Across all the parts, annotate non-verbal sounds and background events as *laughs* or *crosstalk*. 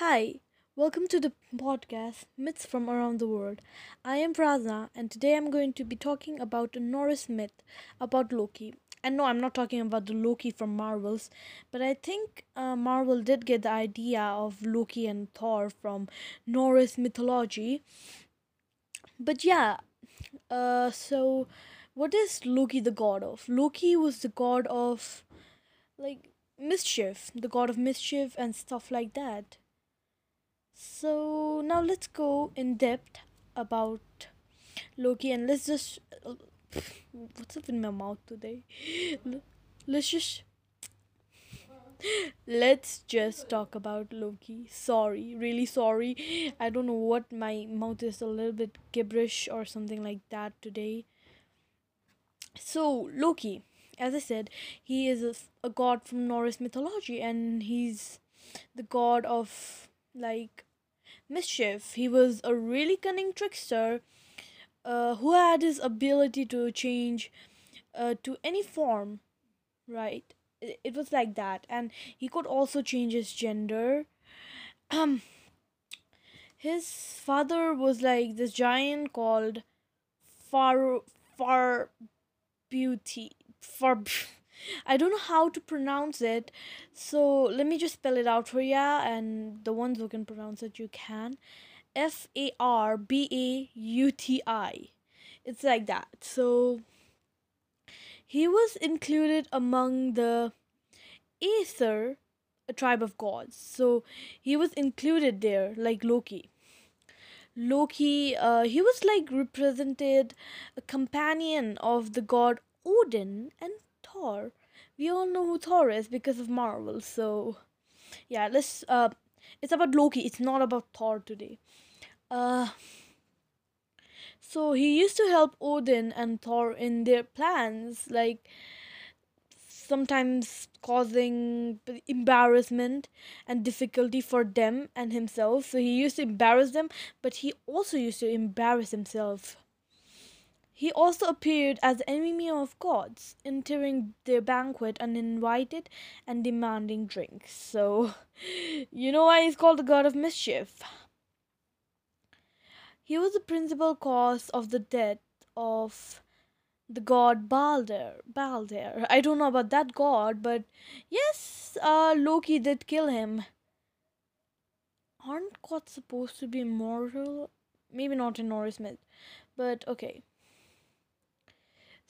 Hi, welcome to the podcast Myths from Around the World. I am Prazna, and today I'm going to be talking about a Norse myth about Loki. And no, I'm not talking about the Loki from Marvels, but I think uh, Marvel did get the idea of Loki and Thor from Norse mythology. But yeah, uh, so what is Loki the god of? Loki was the god of like mischief, the god of mischief and stuff like that. So now let's go in depth about Loki and let's just uh, what's up in my mouth today? *laughs* Let's just let's just talk about Loki. Sorry, really sorry. I don't know what my mouth is a little bit gibberish or something like that today. So Loki, as I said, he is a, a god from Norse mythology and he's the god of like mischief. He was a really cunning trickster uh, who had his ability to change uh, to any form, right? It, was like that, and he could also change his gender. Um, his father was like this giant called Far Far Beauty Far. I don't know how to pronounce it, so let me just spell it out for ya, and the ones who can pronounce it, you can. F A R B A U T I. It's like that. So he was included among the Aesir, a tribe of gods. So he was included there, like Loki. Loki, uh, he was like represented a companion of the god Odin and Thor. We all know who Thor is because of Marvel. So yeah, let's uh it's about Loki. It's not about Thor today. Uh so he used to help Odin and Thor in their plans like sometimes causing embarrassment and difficulty for them and himself. So he used to embarrass them, but he also used to embarrass himself. He also appeared as the enemy of gods, entering their banquet uninvited and demanding drinks. So, *laughs* you know why he's called the god of mischief. He was the principal cause of the death of the god Balder. Balder. I don't know about that god, but yes, uh, Loki did kill him. Aren't gods supposed to be immortal? Maybe not in Norse myth, but okay.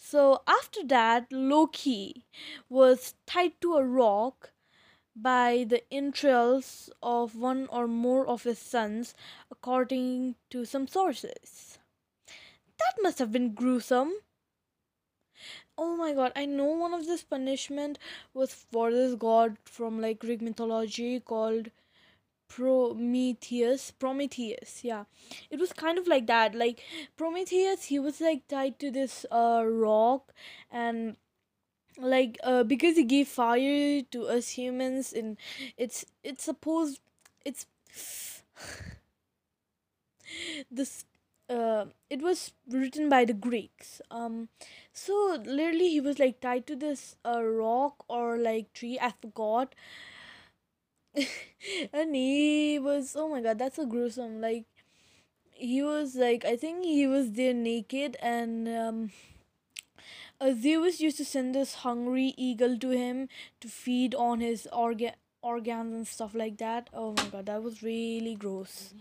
So after that, Loki was tied to a rock by the entrails of one or more of his sons, according to some sources. That must have been gruesome. Oh my god, I know one of this punishment was for this god from like Greek mythology called Prometheus. Prometheus, yeah. It was kind of like that. Like Prometheus, he was like tied to this uh rock and like uh because he gave fire to us humans and it's it's supposed it's *sighs* this uh it was written by the Greeks. Um so literally he was like tied to this uh rock or like tree, I forgot *laughs* and he was oh my god that's so gruesome. Like he was like i think he was there naked and um uh, zeus used to send this hungry eagle to him to feed on his organ organs and stuff like that. Oh my god that was really gross.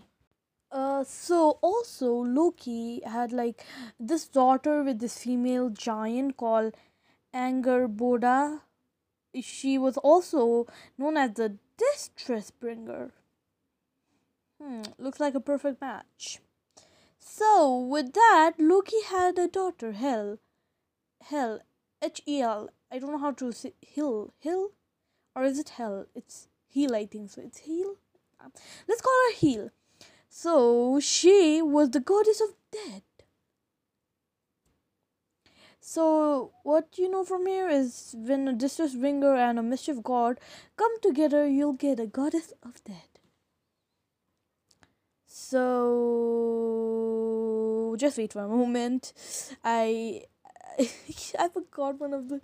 Uh so also loki had like this daughter with this female giant called angerboda she was also known as the distress bringer. Hmm, looks like a perfect match. So, with that, Loki had a daughter, Hel. Hel. H E L. I don't know how to say Hill. Hill? Or is it Hell? It's Heel, I think so. It's Heel? Let's call her Heel. So, she was the goddess of death. So, what you know from here is when a distress bringer and a mischief god come together, you'll get a goddess of death. So, just wait for a moment. I *laughs* I forgot one of the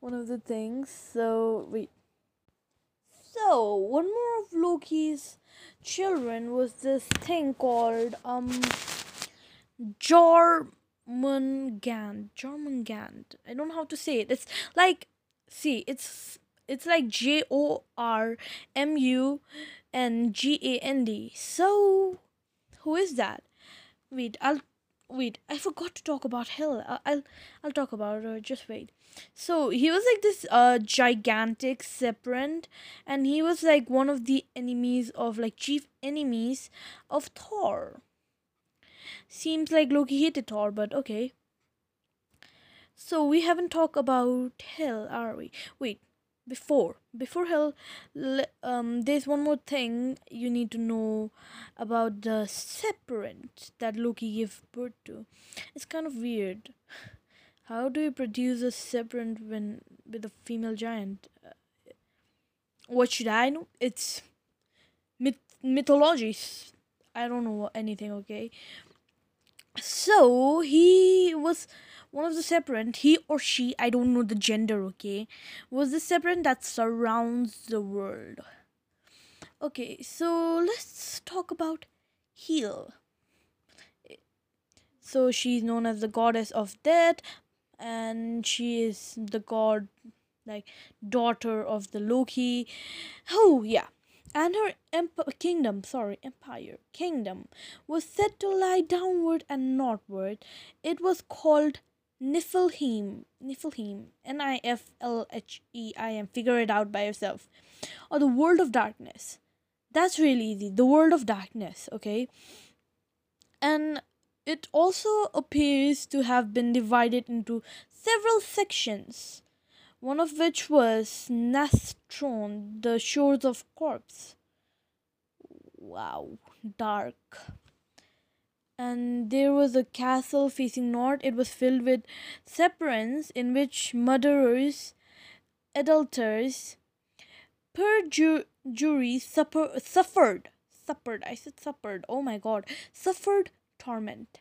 one of the things. So, wait. So, one more of Loki's children was this thing called um Jormungand. Jormungand. I don't know how to say it. It's like see, it's it's like J O R M U N G A N D. So, who is that? Wait, I'll wait. I forgot to talk about Hel. I'll I'll, I'll talk about her. Just wait. So he was like this uh gigantic serpent, and he was like one of the enemies of like chief enemies of Thor. Seems like Loki hated Thor, but okay. So we haven't talked about hell, are we? Wait, before before Hel, um, there's one more thing you need to know about the serpent that Loki gave birth to. It's kind of weird. How do you produce a serpent when with a female giant? Uh, what should I know? It's myth mythology. I don't know anything. Okay. So he was one of the serpent. He or she, I don't know the gender. Okay, was the serpent that surrounds the world. Okay, so let's talk about Hel. So she's known as the goddess of death, and she is the god like daughter of the Loki. Oh yeah. And her emp- kingdom, sorry, empire, kingdom, was said to lie downward and northward. It was called Niflheim, Niflheim, N I F L H E I M. Figure it out by yourself. Or the world of darkness. That's really easy. The world of darkness, okay? And it also appears to have been divided into several sections, one of which was Nastrond, the Shores of Corpse. Wow, dark. And there was a castle facing north. It was filled with separants in which murderers, adulterers, perjuries supper, suffered. Suffered. I said suffered. Oh my god. Suffered torment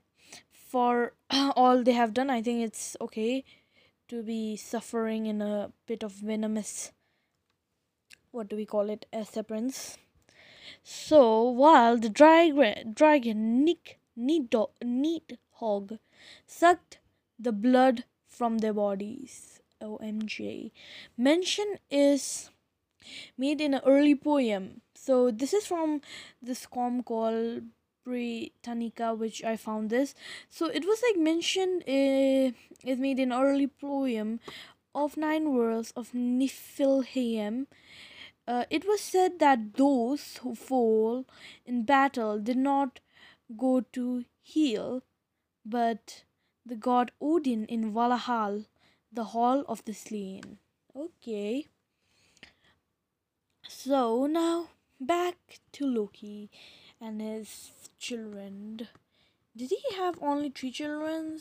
for *clears throat* all they have done i think it's okay to be suffering in a bit of venomous what do we call it severance so while the dragon dragon nick neat hog sucked the blood from their bodies. Omj mention is made in an early poem. So this is from this poem called Britannica, which I found this. So it was like mentioned, uh, is made an early poem of nine worlds of Niflheim. Uh, it was said that those who fall in battle did not go to Hel, but the god Odin in Valhalla, the hall of the slain. Okay. So now back to Loki and his children. Did he have only three children?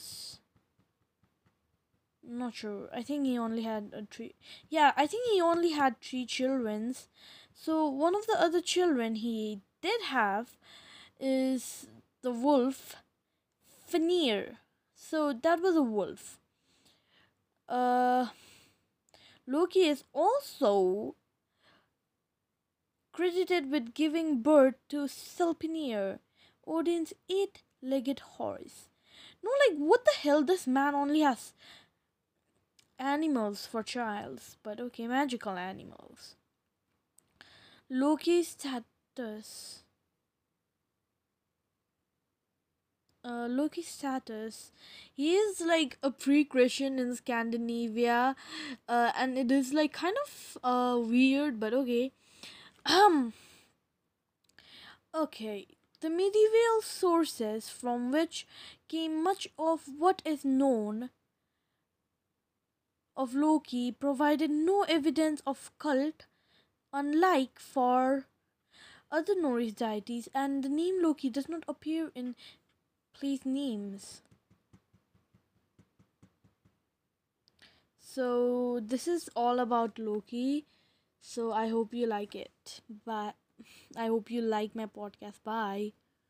Not sure. I think he only had a three. Yeah, I think he only had three children. So one of the other children he did have is the wolf Fenrir. So that was a wolf. Uh Loki is also credited with giving birth to Sleipnir, Odin's eight legged horse. No, like, what the hell? This man only has animals for childs, but okay, magical animals. Loki's status. Uh, Loki's status. He is like a pre-Christian in Scandinavia, uh, and it is like kind of uh weird, but okay. Um. Okay, the medieval sources from which came much of what is known of Loki provided no evidence of cult, unlike for other Norse deities, and the name Loki does not appear in place names. So, this is all about Loki. So, I hope you like it. But I hope you like my podcast. Bye.